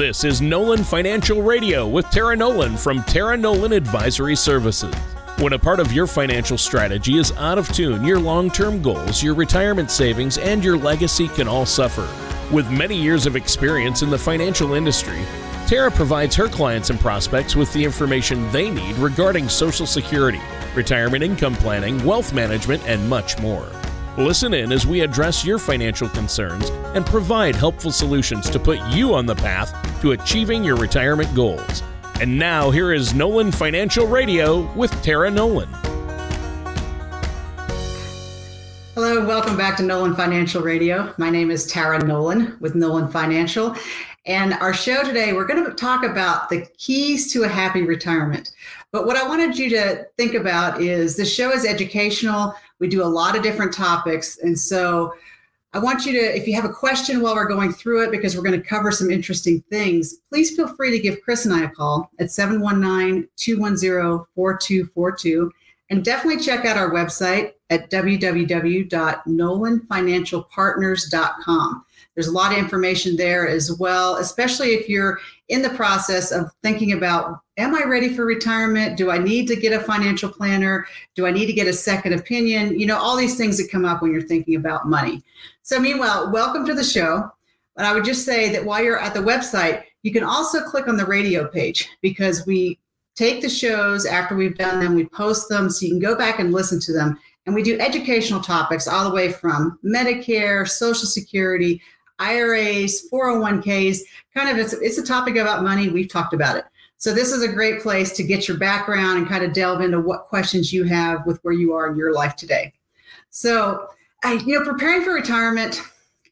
This is Nolan Financial Radio with Tara Nolan from Tara Nolan Advisory Services. When a part of your financial strategy is out of tune, your long term goals, your retirement savings, and your legacy can all suffer. With many years of experience in the financial industry, Tara provides her clients and prospects with the information they need regarding Social Security, retirement income planning, wealth management, and much more. Listen in as we address your financial concerns and provide helpful solutions to put you on the path to achieving your retirement goals. And now, here is Nolan Financial Radio with Tara Nolan. Hello, welcome back to Nolan Financial Radio. My name is Tara Nolan with Nolan Financial. And our show today, we're going to talk about the keys to a happy retirement. But what I wanted you to think about is the show is educational. We do a lot of different topics. And so I want you to, if you have a question while we're going through it, because we're going to cover some interesting things, please feel free to give Chris and I a call at 719 210 4242. And definitely check out our website at www.nolanfinancialpartners.com. There's a lot of information there as well, especially if you're in the process of thinking about Am I ready for retirement? Do I need to get a financial planner? Do I need to get a second opinion? You know, all these things that come up when you're thinking about money. So, meanwhile, welcome to the show. But I would just say that while you're at the website, you can also click on the radio page because we take the shows after we've done them, we post them so you can go back and listen to them. And we do educational topics all the way from Medicare, Social Security, IRAs, 401ks. Kind of, it's, it's a topic about money. We've talked about it. So this is a great place to get your background and kind of delve into what questions you have with where you are in your life today. So, I, you know, preparing for retirement,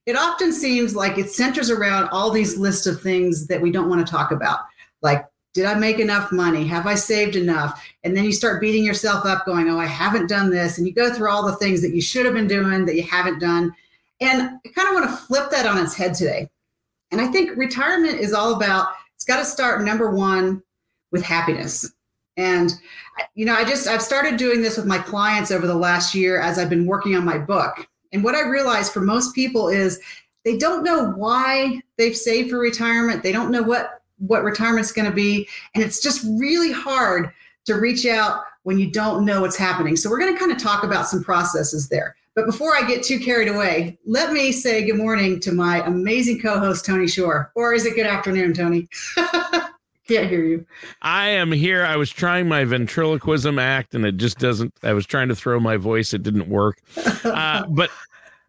it often seems like it centers around all these lists of things that we don't want to talk about, like did I make enough money? Have I saved enough? And then you start beating yourself up, going, oh, I haven't done this. And you go through all the things that you should have been doing that you haven't done. And I kind of want to flip that on its head today. And I think retirement is all about it's got to start number one with happiness. And you know, I just I've started doing this with my clients over the last year as I've been working on my book. And what I realized for most people is they don't know why they've saved for retirement. They don't know what what retirement's going to be, and it's just really hard to reach out when you don't know what's happening. So we're going to kind of talk about some processes there. But before I get too carried away, let me say good morning to my amazing co-host Tony Shore. Or is it good afternoon, Tony? Can't hear you. I am here. I was trying my ventriloquism act and it just doesn't. I was trying to throw my voice. It didn't work. Uh, but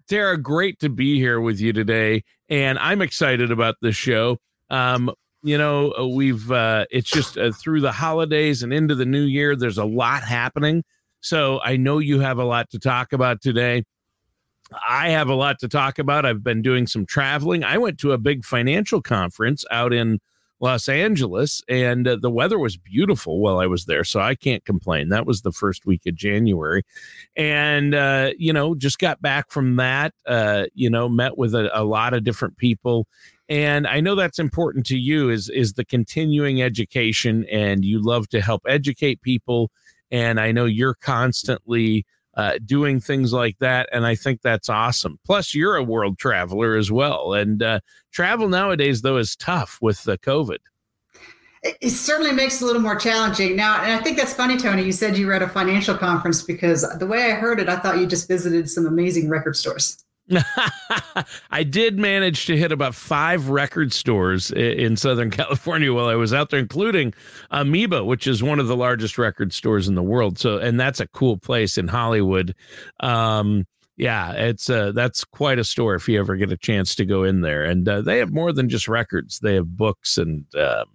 Tara, great to be here with you today. And I'm excited about this show. Um, you know, uh, we've, uh, it's just uh, through the holidays and into the new year, there's a lot happening. So I know you have a lot to talk about today. I have a lot to talk about. I've been doing some traveling. I went to a big financial conference out in Los Angeles, and uh, the weather was beautiful while I was there. So I can't complain. That was the first week of January. And, uh, you know, just got back from that, uh, you know, met with a, a lot of different people. And I know that's important to you is is the continuing education, and you love to help educate people and I know you're constantly uh, doing things like that. And I think that's awesome. Plus, you're a world traveler as well. And uh, travel nowadays, though, is tough with the COVID. It certainly makes it a little more challenging now. And I think that's funny, Tony. You said you were at a financial conference because the way I heard it, I thought you just visited some amazing record stores. I did manage to hit about five record stores in Southern California while I was out there, including Amoeba, which is one of the largest record stores in the world. So, and that's a cool place in Hollywood. Um, yeah, it's uh, that's quite a store if you ever get a chance to go in there. And uh, they have more than just records; they have books and um,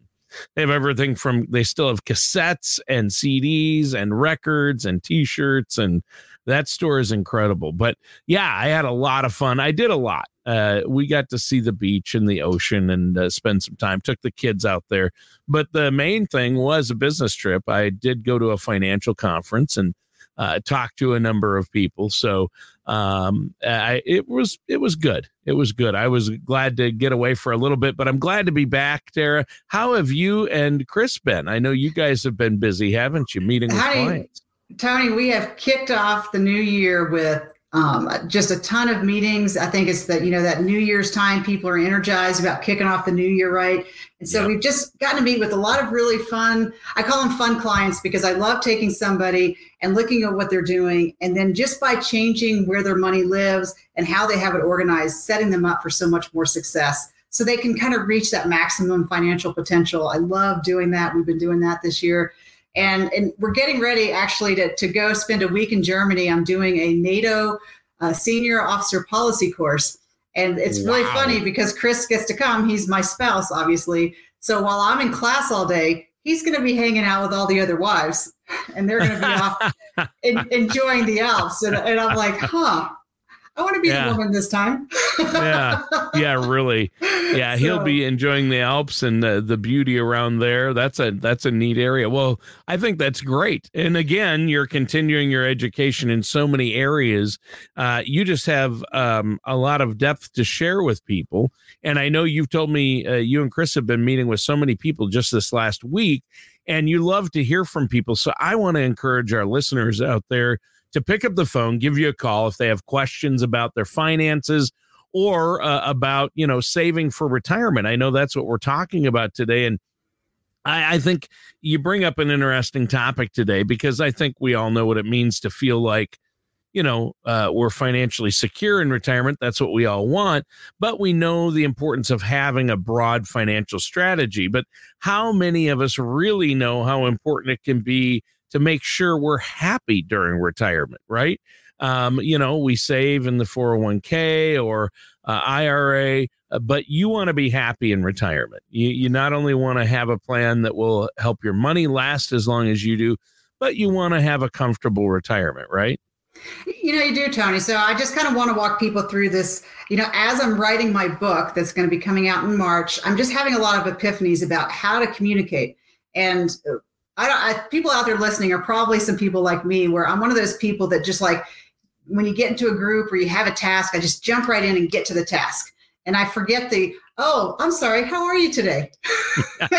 they have everything from. They still have cassettes and CDs and records and T-shirts and that store is incredible. But yeah, I had a lot of fun. I did a lot. Uh, we got to see the beach and the ocean and uh, spend some time. Took the kids out there. But the main thing was a business trip. I did go to a financial conference and uh, talk to a number of people. So um, I, it was it was good. It was good. I was glad to get away for a little bit, but I'm glad to be back, Tara. How have you and Chris been? I know you guys have been busy, haven't you? Meeting with clients. Tony, we have kicked off the new year with um, just a ton of meetings. I think it's that, you know, that New Year's time, people are energized about kicking off the new year right. And so yeah. we've just gotten to meet with a lot of really fun, I call them fun clients because I love taking somebody and looking at what they're doing. And then just by changing where their money lives and how they have it organized, setting them up for so much more success. So they can kind of reach that maximum financial potential. I love doing that. We've been doing that this year. And, and we're getting ready actually to, to go spend a week in Germany. I'm doing a NATO uh, senior officer policy course. And it's wow. really funny because Chris gets to come. He's my spouse, obviously. So while I'm in class all day, he's going to be hanging out with all the other wives and they're going to be off in, enjoying the Alps. And, and I'm like, huh, I want to be yeah. the woman this time. yeah. Yeah, really. Yeah, so, he'll be enjoying the Alps and the, the beauty around there. That's a that's a neat area. Well, I think that's great. And again, you're continuing your education in so many areas. Uh, you just have um, a lot of depth to share with people. And I know you've told me uh, you and Chris have been meeting with so many people just this last week and you love to hear from people. So I want to encourage our listeners out there to pick up the phone, give you a call if they have questions about their finances or uh, about, you know, saving for retirement. I know that's what we're talking about today. And I, I think you bring up an interesting topic today because I think we all know what it means to feel like, you know, uh, we're financially secure in retirement. That's what we all want. But we know the importance of having a broad financial strategy. But how many of us really know how important it can be to make sure we're happy during retirement, right? Um, you know, we save in the 401k or uh, IRA, uh, but you want to be happy in retirement. You, you not only want to have a plan that will help your money last as long as you do, but you want to have a comfortable retirement, right? You know, you do, Tony. So I just kind of want to walk people through this. You know, as I'm writing my book that's going to be coming out in March, I'm just having a lot of epiphanies about how to communicate. And uh, I don't, I, people out there listening are probably some people like me where I'm one of those people that just like when you get into a group or you have a task, I just jump right in and get to the task. And I forget the, oh, I'm sorry, how are you today?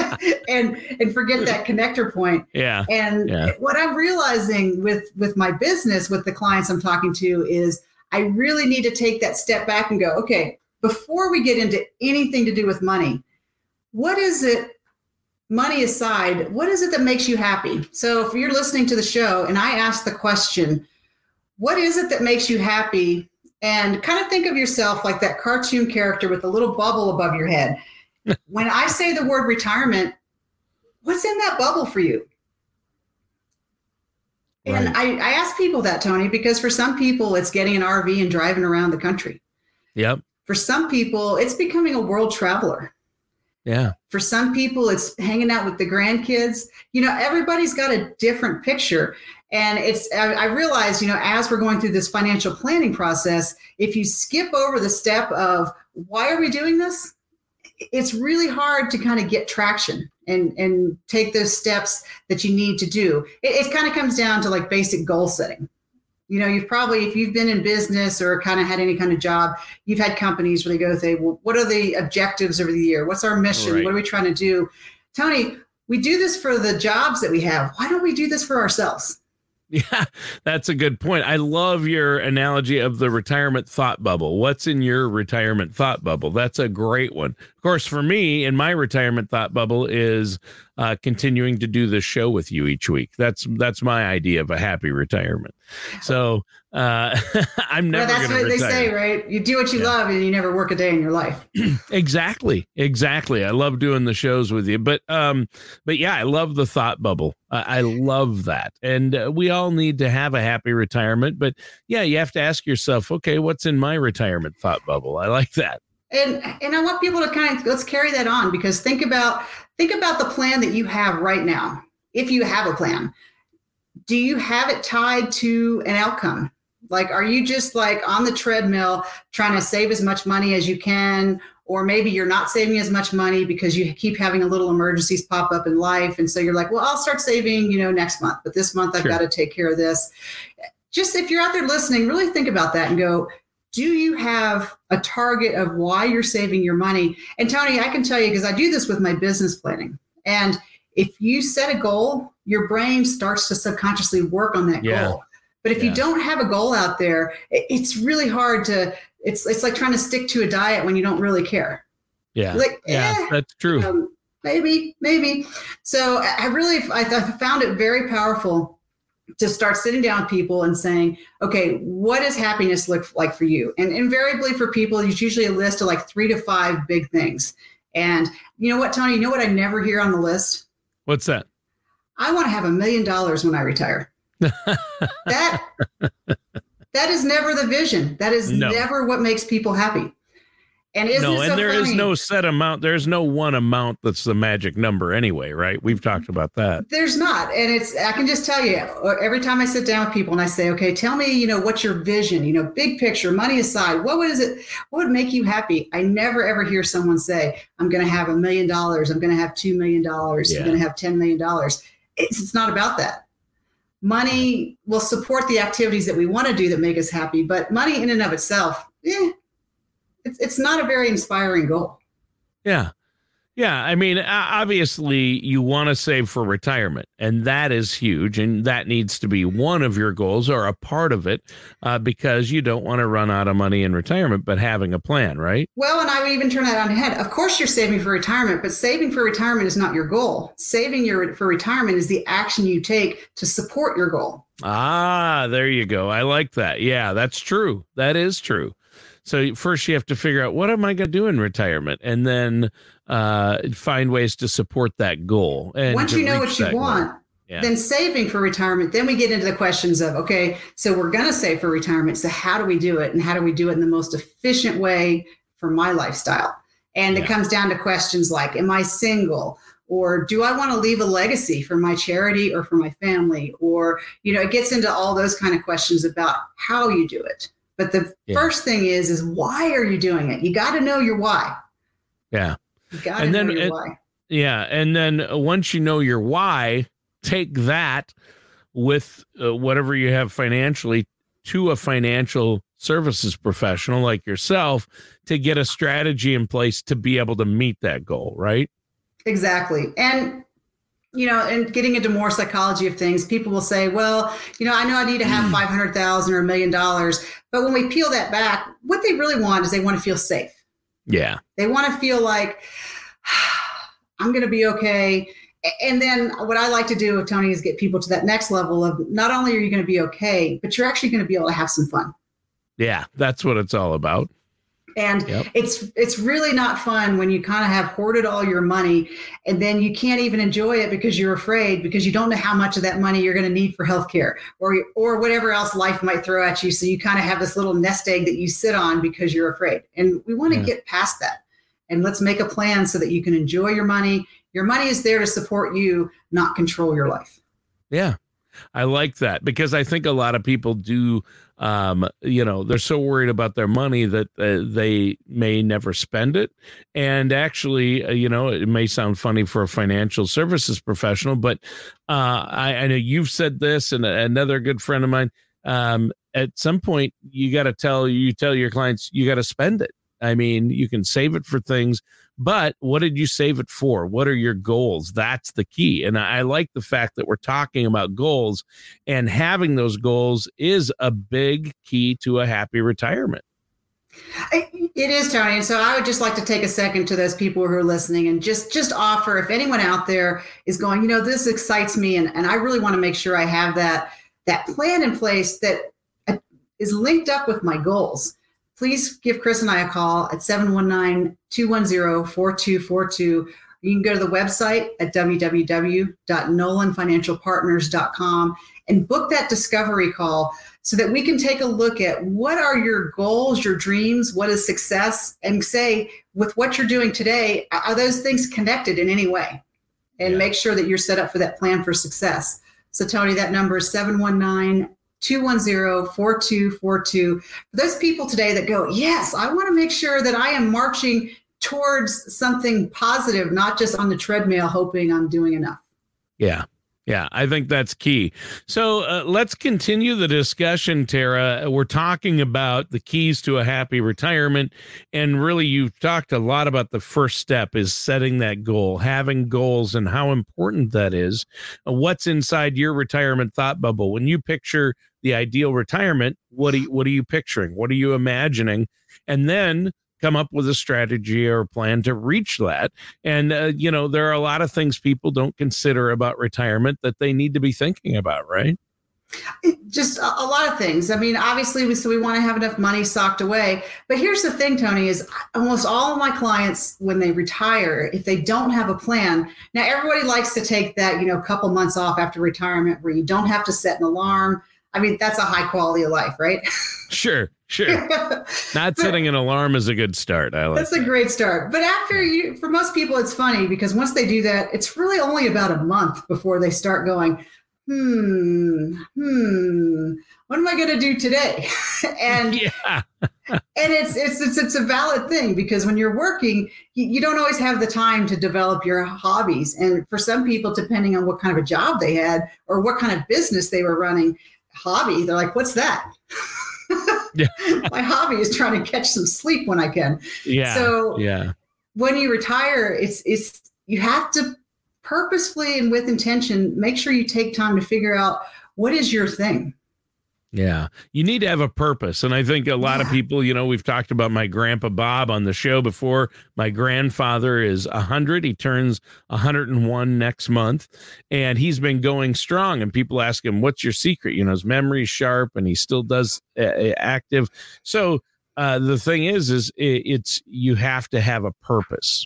and and forget that connector point. Yeah. And yeah. what I'm realizing with with my business, with the clients I'm talking to, is I really need to take that step back and go, okay, before we get into anything to do with money, what is it money aside, what is it that makes you happy? So if you're listening to the show and I ask the question, what is it that makes you happy? And kind of think of yourself like that cartoon character with a little bubble above your head. when I say the word retirement, what's in that bubble for you? Right. And I, I ask people that, Tony, because for some people, it's getting an RV and driving around the country. Yep. For some people, it's becoming a world traveler. Yeah. For some people, it's hanging out with the grandkids. You know, everybody's got a different picture. And it's, I, I realize, you know, as we're going through this financial planning process, if you skip over the step of why are we doing this? It's really hard to kind of get traction and, and take those steps that you need to do. It, it kind of comes down to like basic goal setting you know you've probably if you've been in business or kind of had any kind of job you've had companies where they go say well what are the objectives over the year what's our mission right. what are we trying to do tony we do this for the jobs that we have why don't we do this for ourselves yeah, that's a good point. I love your analogy of the retirement thought bubble. What's in your retirement thought bubble? That's a great one. Of course, for me, in my retirement thought bubble is uh, continuing to do this show with you each week. That's that's my idea of a happy retirement. So uh, I'm never. Well, that's what retire. they say, right? You do what you yeah. love, and you never work a day in your life. exactly, exactly. I love doing the shows with you, but um, but yeah, I love the thought bubble. I love that, and uh, we all need to have a happy retirement. But yeah, you have to ask yourself, okay, what's in my retirement thought bubble? I like that. And and I want people to kind of let's carry that on because think about think about the plan that you have right now. If you have a plan, do you have it tied to an outcome? Like, are you just like on the treadmill trying to save as much money as you can? Or maybe you're not saving as much money because you keep having a little emergencies pop up in life. And so you're like, well, I'll start saving, you know, next month, but this month I've sure. got to take care of this. Just if you're out there listening, really think about that and go, do you have a target of why you're saving your money? And Tony, I can tell you because I do this with my business planning. And if you set a goal, your brain starts to subconsciously work on that yeah. goal. But if Yeah. you don't have a goal out there, it's really hard to. It's it's like trying to stick to a diet when you don't really care. Yeah. Like, yeah, eh, that's true. um, maybe, maybe. So I I really, I, I found it very powerful to start sitting down with people and saying, okay, what does happiness look like for you? And invariably for people, it's usually a list of like three to five big things. And you know what, Tony? You know what I never hear on the list? What's that? I want to have a million dollars when I retire. that that is never the vision. That is No. never what makes people happy. And isn't no, and so there is funny? no set amount. There's no one amount that's the magic number anyway, right? We've talked about that. There's not. And it's, I can just tell you, every time I sit down with people and I say, okay, tell me, you know, what's your vision, you know, big picture, money aside, what is it, what would make you happy? I never ever hear someone say, I'm going to have a million dollars, I'm going to have $2 million, Yeah. I'm going to have $10 million. It's, it's not about that. Money will support the activities that we want to do that make us happy, but money in and of itself, eh, it's, it's not a very inspiring goal. Yeah. Yeah. I mean, obviously, you want to save for retirement, and that is huge. And that needs to be one of your goals or a part of it uh, because you don't want to run out of money in retirement, but having a plan, right? Well, and I would even turn that on head. Of course, you're saving for retirement, but saving for retirement is not your goal. Saving your for retirement is the action you take to support your goal. Ah, there you go. I like that. Yeah, that's true. That is true. So first you have to figure out what am I going to do in retirement and then uh, find ways to support that goal. And Once you know what you goal. want, Yeah. then saving for retirement, then we get into the questions of okay, so we're going to save for retirement. So how do we do it, and how do we do it in the most efficient way for my lifestyle? And Yeah. it comes down to questions like, am I single? Or do I want to leave a legacy for my charity or for my family? Or, you know, it gets into all those kind of questions about how you do it. But the Yeah. first thing is, is why are you doing it? You got to know your why. Yeah. You got to And know then your it- why. Yeah, and then once you know your why, take that with uh, whatever you have financially to a financial services professional like yourself to get a strategy in place to be able to meet that goal, right? Exactly. And you know, and getting into more psychology of things, people will say, well, you know, I know I need to have hmm. 500,000 or a million dollars, but when we peel that back, what they really want is they want to feel safe. Yeah. They want to feel like I'm going to be okay. And then what I like to do with Tony is get people to that next level of not only are you going to be okay, but you're actually going to be able to have some fun. Yeah, that's what it's all about. And Yep. it's it's really not fun when you kind of have hoarded all your money and then you can't even enjoy it because you're afraid because you don't know how much of that money you're going to need for healthcare or or whatever else life might throw at you. So you kind of have this little nest egg that you sit on because you're afraid. And we want to Yeah. get past that. And let's make a plan so that you can enjoy your money. Your money is there to support you, not control your life. Yeah. I like that because I think a lot of people do um you know they're so worried about their money that uh, they may never spend it. And actually uh, you know it may sound funny for a financial services professional but uh I, I know you've said this and another good friend of mine um at some point you got to tell you tell your clients you got to spend it I mean you can save it for things but what did you save it for? What are your goals? That's the key. And I like the fact that we're talking about goals and having those goals is a big key to a happy retirement. It is, Tony. And so I would just like to take a second to those people who are listening and just just offer if anyone out there is going, you know, this excites me and, and I really want to make sure I have that that plan in place that uh, linked up with my goals. Please give Chris and I a call at 719-210-4242. You can go to the website at www.nolanfinancialpartners.com and book that discovery call so that we can take a look at what are your goals, your dreams, what is success, and say, with what you're doing today, are those things connected in any way? And Yeah. make sure that you're set up for that plan for success. So, Tony, that number is 719 210 4242. For those people today that go, Yes, I want to make sure that I am marching towards something positive, not just on the treadmill hoping I'm doing enough. Yeah. Yeah, I think that's key. So uh, let's continue the discussion, Tara. We're talking about the keys to a happy retirement. And really, you've talked a lot about the first step is setting that goal, having goals, and how important that is. What's inside your retirement thought bubble? When you picture the ideal retirement, what are you, what are you picturing? What are you imagining? And then come up with a strategy or plan to reach that. And uh, you know, there are a lot of things people don't consider about retirement that they need to be thinking about, right? just a, a, lot of things. I mean, obviously, we so we want to have enough money socked away. But here's the thing, Tony: is almost all of my clients when they retire, if they don't have a plan, now everybody likes to take that you know couple months off after retirement where you don't have to set an alarm. I mean, that's a high quality of life, right? Sure, sure. Not setting an alarm is a good start. I like that's that. a great start. But after you, for most people, it's funny because once they do that, it's really only about a month before they start going hmm, hmm, what am I going to do today? and yeah. and it's, it's it's it's a valid thing because when you're working, you, you, don't always have the time to develop your hobbies. And for some people, depending on what kind of a job they had or what kind of business they were running, hobby, they're like, "What's that?" yeah. My hobby is trying to catch some sleep when I can. Yeah. So yeah, when you retire, it's it's you have to purposefully and with intention, make sure you take time to figure out what is your thing. Yeah. You need to have a purpose. And I think a lot yeah. of people, you know, we've talked about my grandpa Bob on the show before. My grandfather is 100. He turns 101 next month. And he's been going strong. And people ask him, what's your secret? You know, his memory's sharp and he still does uh, active. So uh, the thing is, is it, it's you have to have a purpose.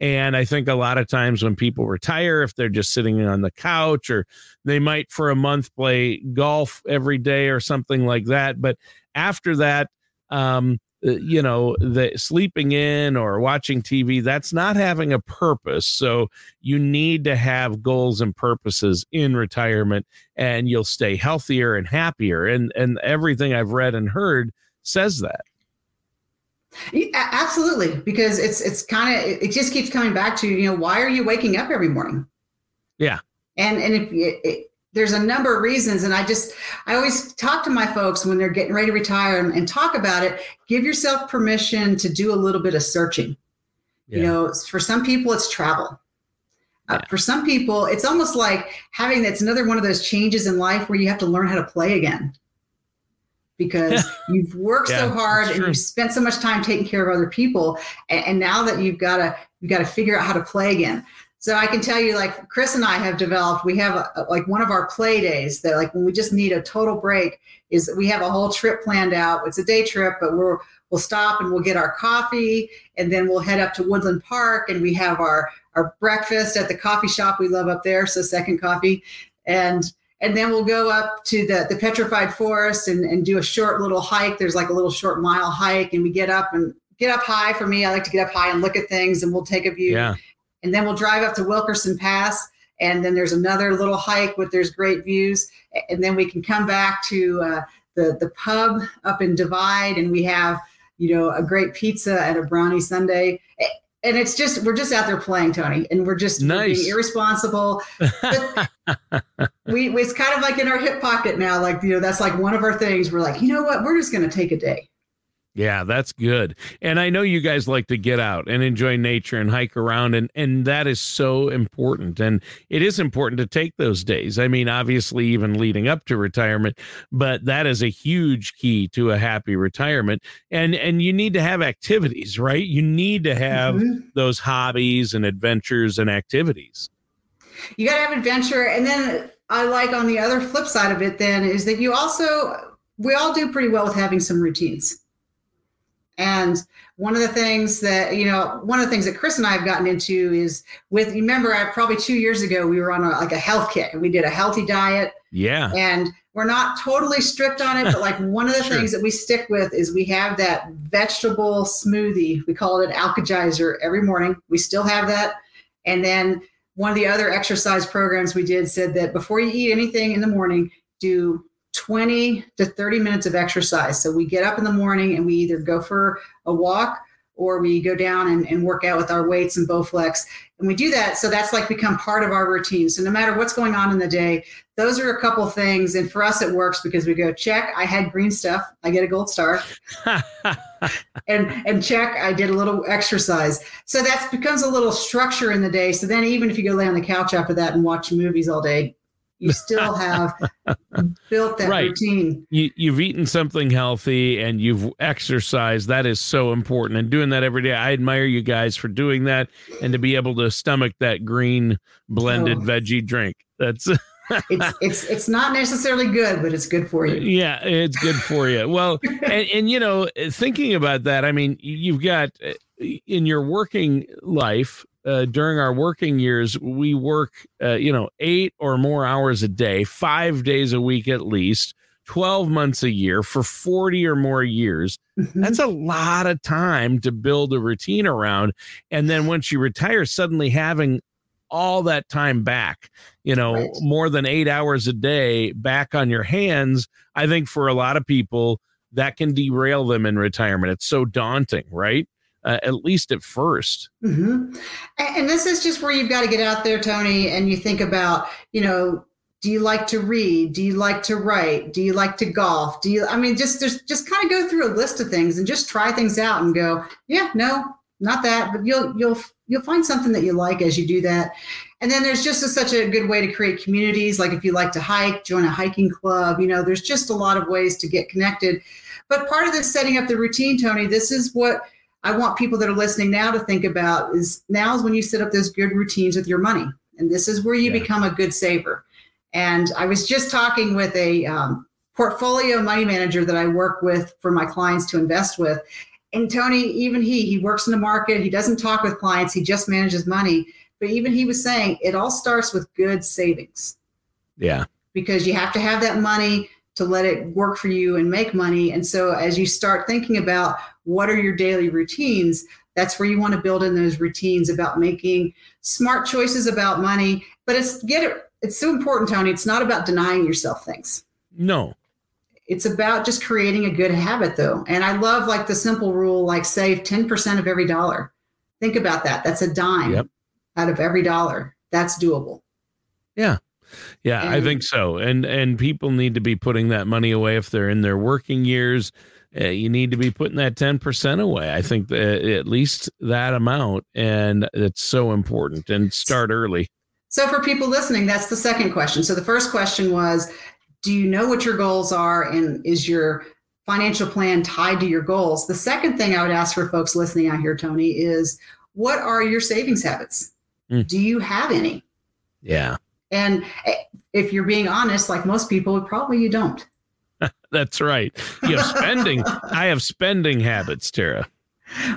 And I think a lot of times when people retire, if they're just sitting on the couch or they might for a month play golf every day or something like that. But after that, um, uh, you know, the sleeping in or watching TV, that's not having a purpose. So you need to have goals and purposes in retirement and you'll stay healthier and happier. And and everything I've read and heard says that. Absolutely, because it's it's kind of it just keeps coming back to you know why are you waking up every morning? Yeah, and and if it, it, there's a number of reasons, and I just I always talk to my folks when they're getting ready to retire and, and talk about it. Give yourself permission to do a little bit of searching. Yeah. You know, for some people it's travel. Uh, for some people, it's almost like having that's another one of those changes in life where you have to learn how to play again because you've worked yeah, so hard and you've spent so much time taking care of other people and, and now that you've got to you've got to figure out how to play again. So i can tell you like chris and i have developed we have a, like one of our play days that like when we just need a total break is we have a whole trip planned out. It's a day trip but we're we'll stop and we'll get our coffee and then we'll head up to woodland park and we have our our breakfast at the coffee shop we love up there so second coffee. And and then we'll go up to the, the petrified forest and, and do a short little hike. There's like a little short mile hike and we get up and get up high. For me i like to get up high and look at things and we'll take a view. Yeah. and then we'll drive up to wilkerson pass and then there's another little hike with there's great views. And then we can come back to uh, the the pub up in divide and we have you know a great pizza and a brownie sundae. And it's just we're just out there playing tony and we're just nice. being irresponsible we it's kind of like in our hip pocket now like you know that's like one of our things we're like you know what we're just going to take a day yeah, that's good. And I know you guys like to get out and enjoy nature and hike around and and that is so important. And it is important to take those days. I mean, obviously even leading up to retirement, but that is a huge key to a happy retirement. And and you need to have activities, right? You need to have mm-hmm. those hobbies and adventures and activities. You got to have adventure and then I like on the other flip side of it then is that you also we all do pretty well with having some routines and one of the things that, you know, one of the things that Chris and I have gotten into is with, remember, I, probably two years ago, we were on a, like a health kick and we did a healthy diet. Yeah. And we're not totally strict on it, but like one of the sure. things that we stick with is we have that vegetable smoothie. We call it an alkagizer every morning. We still have that. And then one of the other exercise programs we did said that before you eat anything in the morning, do 20 to 30 minutes of exercise. So we get up in the morning and we either go for a walk or we go down and, and work out with our weights and Bowflex. And we do that. So that's like become part of our routine. So no matter what's going on in the day, those are a couple things. And for us, it works because we go, check, I had green stuff. I get a gold star. and and check, I did a little exercise. So that becomes a little structure in the day. So then even if you go lay on the couch after that and watch movies all day, you still have built that right. routine. You, you've eaten something healthy and you've exercised. That is so important. And doing that every day, I admire you guys for doing that and to be able to stomach that green blended oh. veggie drink. That's it's it's it's not necessarily good, but it's good for you. Yeah, it's good for you. Well, and, and you know, thinking about that, I mean, you've got uh, in your working life uh, during our working years, we work, uh, you know, eight or more hours a day, five days a week at least, 12 months a year for 40 or more years. Mm-hmm. That's a lot of time to build a routine around. And then once you retire, suddenly having all that time back, you know, right. more than eight hours a day back on your hands. I think for a lot of people, that can derail them in retirement. It's so daunting, right? Uh, at least at 1st mm-hmm. And this is just where you've got to get out there, Tony, and you think about, you know, do you like to read? Do you like to write? Do you like to golf? Do you, I mean, just, just, just kind of go through a list of things and just try things out and go, yeah, no, not that, but you'll, you'll, you'll find something that you like as you do that. And then there's just a, such a good way to create communities. Like if you like to hike, join a hiking club. You know, there's just a lot of ways to get connected. But part of this setting up the routine, Tony, this is what I want people that are listening now to think about is now is when you set up those good routines with your money. And this is where you yeah. become a good saver. And I was just talking with a um, portfolio money manager that I work with for my clients to invest with and Tony, even he, he works in the market. He doesn't talk with clients. He just manages money. But even he was saying it all starts with good savings. Yeah. Because you have to have that money to let it work for you and make money. And so as you start thinking about what are your daily routines, that's where you want to build in those routines about making smart choices about money. But it's get it. It's so important, Tony. It's not about denying yourself things. No, it's about just creating a good habit though and i love like the simple rule like save 10% of every dollar think about that that's a dime yep. out of every dollar that's doable yeah yeah and, i think so. And and people need to be putting that money away if they're in their working years. Uh, you need to be putting that 10% away i think that at least that amount. And it's so important. And start early. So for people listening that's the second question. So the first question was do you know what your goals are? And is your financial plan tied to your goals? The second thing i would ask for folks listening out here tony is what are your savings habits? Mm. do you have any? Yeah and eh, if you're being honest like most people probably you don't. That's right. You have spending. I have spending habits tara.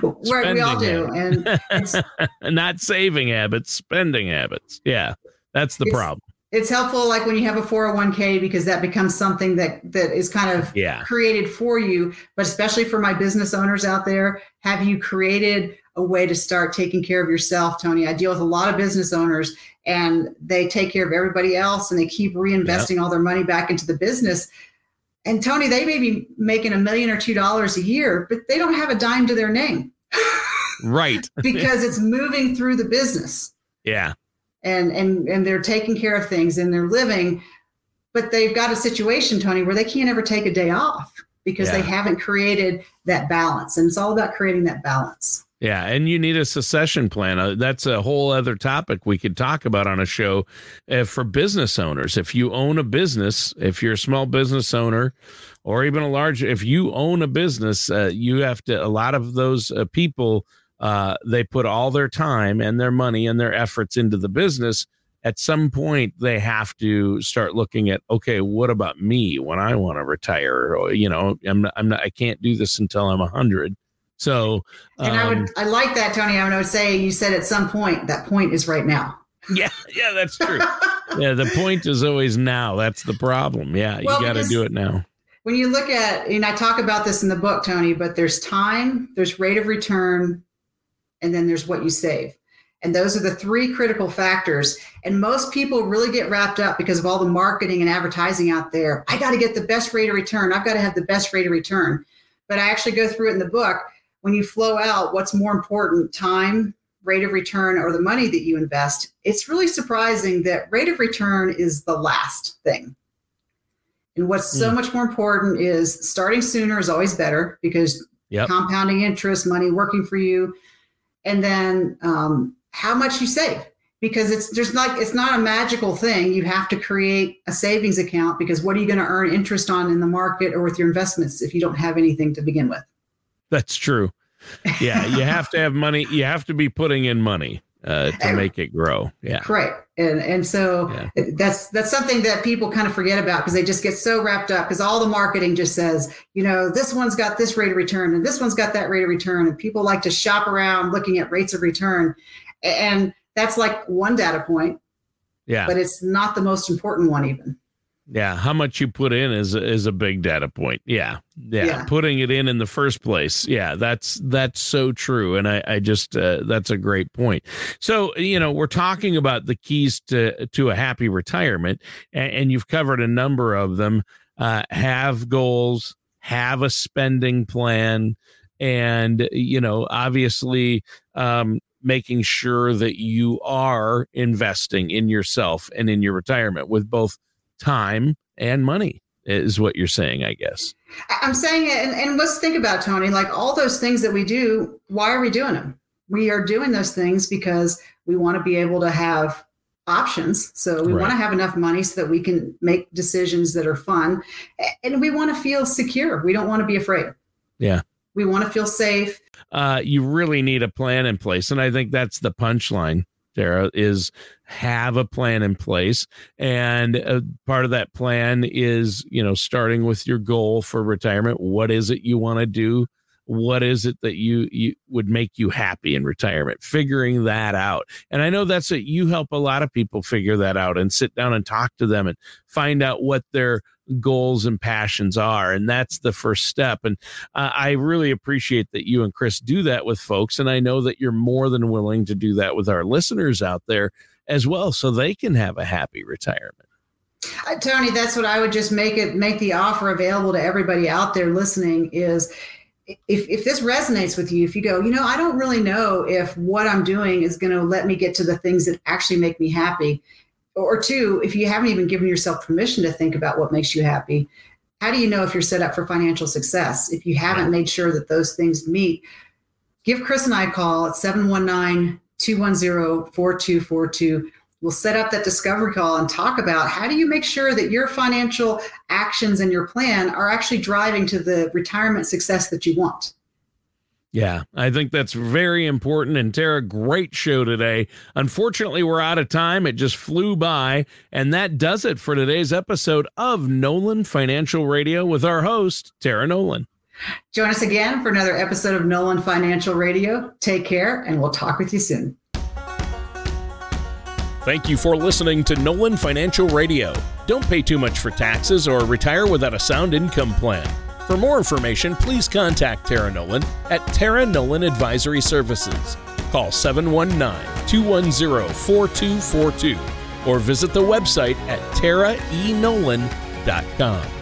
Where we all do habits. and not saving habits spending habits. Yeah that's the problem. it's helpful like when you have a 401k because that becomes something that that is kind of yeah. created for you. But especially for my business owners out there have you created a way to start taking care of yourself tony? I deal with a lot of business owners and they take care of everybody else and they keep reinvesting yep. all their money back into the business. And tony they may be making a million or two dollars a year but they don't have a dime to their name. Right. Because it's moving through the business. Yeah. And and and they're taking care of things and they're living. But they've got a situation tony where they can't ever take a day off because yeah. they haven't created that balance. And it's all about creating that balance yeah, and you need a succession plan. Uh, that's a whole other topic we could talk about on a show uh, for business owners. If you own a business, if you're a small business owner, or even a large, if you own a business, uh, you have to. A lot of those uh, people uh, they put all their time and their money and their efforts into the business at some point they have to start looking at okay what about me when i want to retire or you know i'm not, I'm not i can't do this until i'm 100 so um, and i would um, i like that tony i would say you said at some point that point is right now yeah yeah that's true yeah the point is always now that's the problem yeah well, you got to do it now when you look at and i talk about this in the book tony but there's time there's rate of return and then there's what you save. And those are the three critical factors. And most people really get wrapped up because of all the marketing and advertising out there. I got to get the best rate of return. I've got to have the best rate of return. But I actually go through it in the book. When you flow out what's more important, time, rate of return, or the money that you invest, it's really surprising that rate of return is the last thing. And what's so hmm. much more important is starting sooner is always better because yep. compounding interest, money working for you, and then um, how much you save. because it's there's not it's not a magical thing. You have to create a savings account because what are you going to earn interest on in the market or with your investments if you don't have anything to begin with? That's true. Yeah, you have to have money. You have to be putting in money uh, to make it grow. Yeah, right. And and so yeah. that's that's something that people kind of forget about because they just get so wrapped up because all the marketing just says, you know, this one's got this rate of return and this one's got that rate of return, and people like to shop around looking at rates of return, and that's like one data point. Yeah. But it's not the most important one even. Yeah, how much you put in is is a big data point. Yeah, yeah, yeah. putting it in in the first place. Yeah, that's that's so true, and I I just uh, that's a great point. So you know we're talking about the keys to to a happy retirement, and, and you've covered a number of them. Uh, have goals, have a spending plan, and you know obviously um, making sure that you are investing in yourself and in your retirement with both time and money is what you're saying i guess. I'm saying it and, and let's think about tony like all those things that we do why are we doing them we are doing those things because we want to be able to have options. So we right. want to have enough money so that we can make decisions that are fun and we want to feel secure. We don't want to be afraid. Yeah. We want to feel safe. Uh, you really need a plan in place. And I think that's the punchline, Tara, is have a plan in place. And uh, part of that plan is, you know, starting with your goal for retirement. What is it you want to do? What is it that you, you would make you happy in retirement? Figuring that out. And I know that's it. You help a lot of people figure that out and sit down and talk to them and find out what their goals and passions are and that's the first step and uh, i really appreciate that you and chris do that with folks and i know that you're more than willing to do that with our listeners out there as well so they can have a happy retirement uh, tony that's what i would just make it make the offer available to everybody out there listening is if, if this resonates with you, if you go, you know, I don't really know if what I'm doing is going to let me get to the things that actually make me happy or two, if you haven't even given yourself permission to think about what makes you happy, how do you know if you're set up for financial success? If you haven't made sure that those things meet, give Chris and I a call at 719 210 4242. We'll set up that discovery call and talk about how do you make sure that your financial actions and your plan are actually driving to the retirement success that you want. Yeah, I think that's very important. And Tara, great show today. Unfortunately, we're out of time. It just flew by. And that does it for today's episode of Nolan Financial Radio with our host, Tara Nolan. Join us again for another episode of Nolan Financial Radio. Take care, and we'll talk with you soon. Thank you for listening to Nolan Financial Radio. Don't pay too much for taxes or retire without a sound income plan. For more information, please contact Tara Nolan at Tara Nolan Advisory Services. Call 719 210 4242 or visit the website at taraenolan.com.